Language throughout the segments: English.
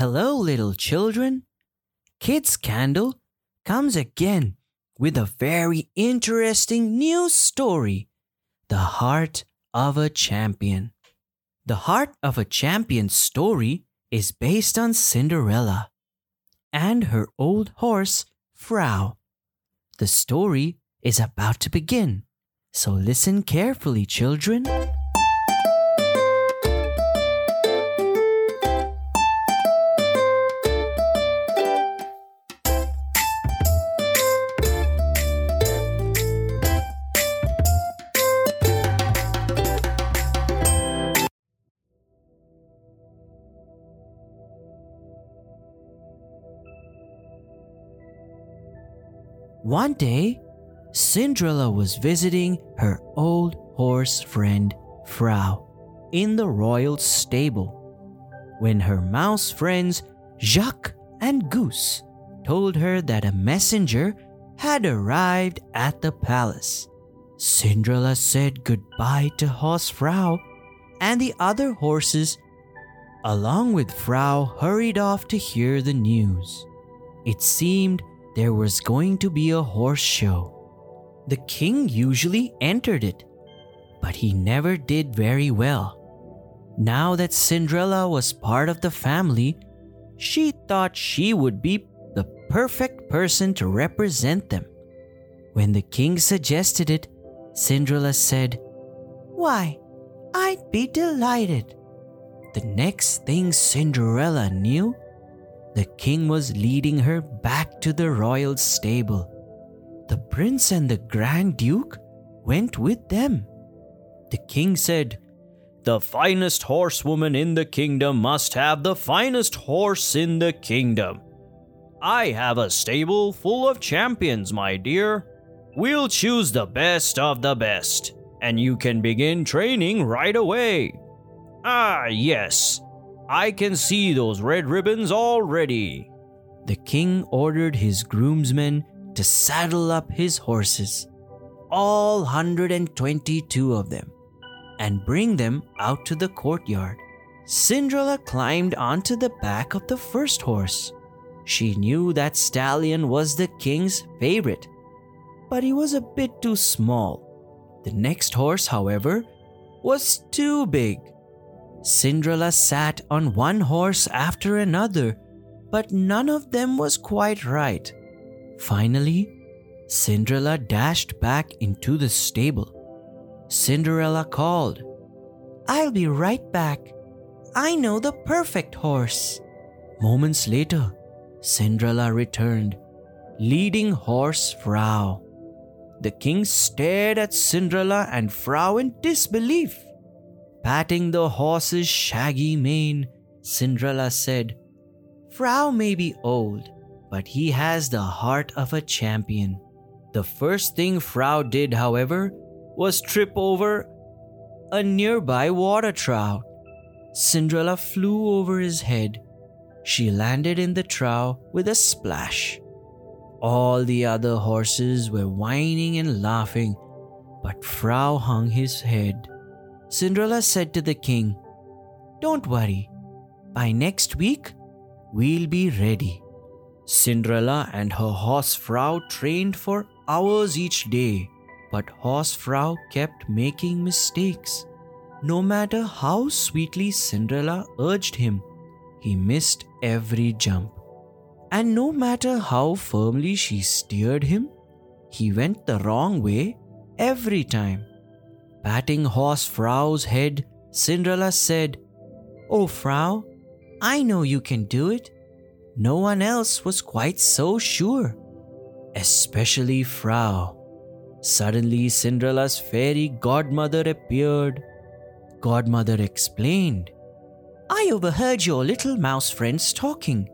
Hello, little children. Kids Candle comes again with a very interesting new story The Heart of a Champion. The Heart of a Champion story is based on Cinderella and her old horse, Frau. The story is about to begin, so listen carefully, children. One day, Cinderella was visiting her old horse friend Frau in the royal stable when her mouse friends Jaq and Goose told her that a messenger had arrived at the palace. Cinderella said goodbye to Horse Frau and the other horses, along with Frau, hurried off to hear the news. It seemed there was going to be a horse show. The king usually entered it, but he never did very well. Now that Cinderella was part of the family, she thought she would be the perfect person to represent them. When the king suggested it, Cinderella said, Why, I'd be delighted. The next thing Cinderella knew, the king was leading her back to the royal stable. The prince and the grand duke went with them. The king said, The finest horsewoman in the kingdom must have the finest horse in the kingdom. I have a stable full of champions, my dear. We'll choose the best of the best, and you can begin training right away. Ah, yes, I can see those red ribbons already. The king ordered his groomsmen to saddle up his horses, all 122 of them, and bring them out to the courtyard. Cinderella climbed onto the back of the first horse. She knew that stallion was the king's favorite, but he was a bit too small. The next horse, however, was too big Cinderella sat on one horse after another, but none of them was quite right. Finally, Cinderella dashed back into the stable. Cinderella called, I'll be right back. I know the perfect horse. Moments later, Cinderella returned, leading horse Frau. The king stared at Cinderella and Frau in disbelief. Patting the horse's shaggy mane, Cinderella said, Frau may be old, but he has the heart of a champion. The first thing Frau did, however, was trip over a nearby water trough. Cinderella flew over his head. She landed in the trough with a splash. All the other horses were whining and laughing, but Frau hung his head. Cinderella said to the king, Don't worry, by next week we'll be ready. Cinderella and her horse Frau trained for hours each day, but horse Frau kept making mistakes. No matter how sweetly Cinderella urged him, he missed every jump. And no matter how firmly she steered him, he went the wrong way every time. Patting horse Frau's head, Cinderella said, Oh, Frau, I know you can do it. No one else was quite so sure. Especially Frau. Suddenly, Cinderella's fairy godmother appeared. Godmother explained, I overheard your little mouse friends talking.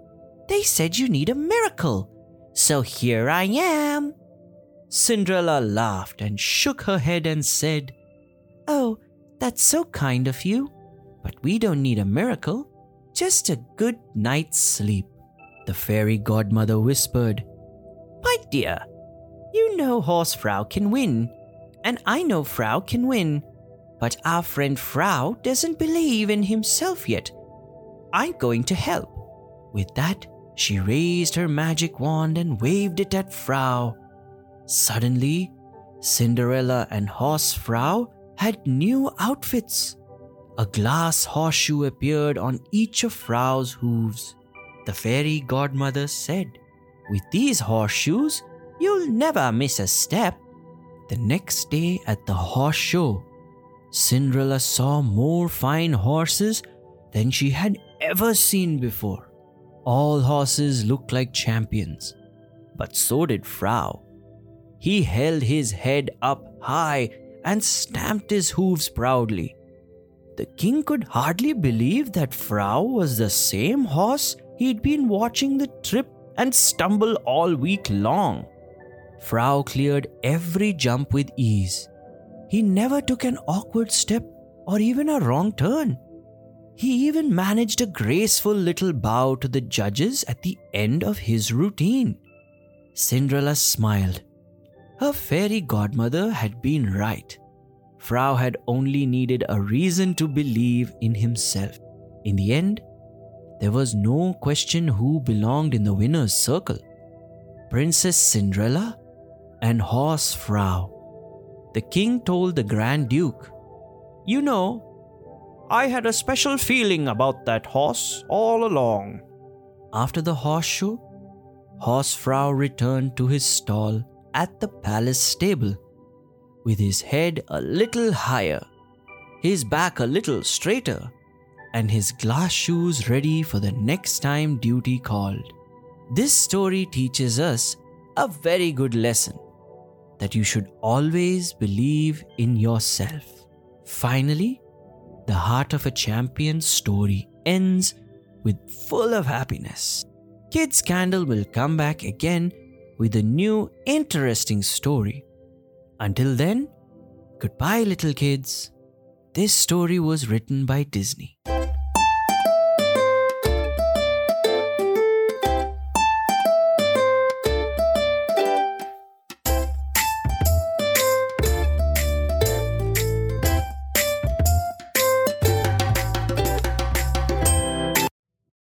They said you need a miracle. So here I am. Cinderella laughed and shook her head and said, Oh, that's so kind of you. But we don't need a miracle, just a good night's sleep. The fairy godmother whispered, My dear, you know Horse Frau can win, and I know Frau can win, but our friend Frau doesn't believe in himself yet. I'm going to help. With that, she raised her magic wand and waved it at Frau. Suddenly, Cinderella and Horse Frau had new outfits. A glass horseshoe appeared on each of Frau's hooves. The fairy godmother said, With these horseshoes, you'll never miss a step. The next day at the horse show, Cinderella saw more fine horses than she had ever seen before. All horses looked like champions, but so did Frau. He held his head up high and stamped his hooves proudly. The king could hardly believe that Frau was the same horse he'd been watching the trip and stumble all week long. Frau cleared every jump with ease. He never took an awkward step or even a wrong turn. He even managed a graceful little bow to the judges at the end of his routine. Cinderella smiled. Her fairy godmother had been right. Frau had only needed a reason to believe in himself. In the end, there was no question who belonged in the winner's circle Princess Cinderella and Horse Frau. The king told the Grand Duke, You know, I had a special feeling about that horse all along. After the horse show, Horsefrau returned to his stall at the palace stable, with his head a little higher, his back a little straighter, and his glass shoes ready for the next time duty called. This story teaches us a very good lesson that you should always believe in yourself. Finally, the Heart of a Champion story ends with full of happiness. Kids Candle will come back again with a new interesting story. Until then, goodbye, little kids. This story was written by Disney.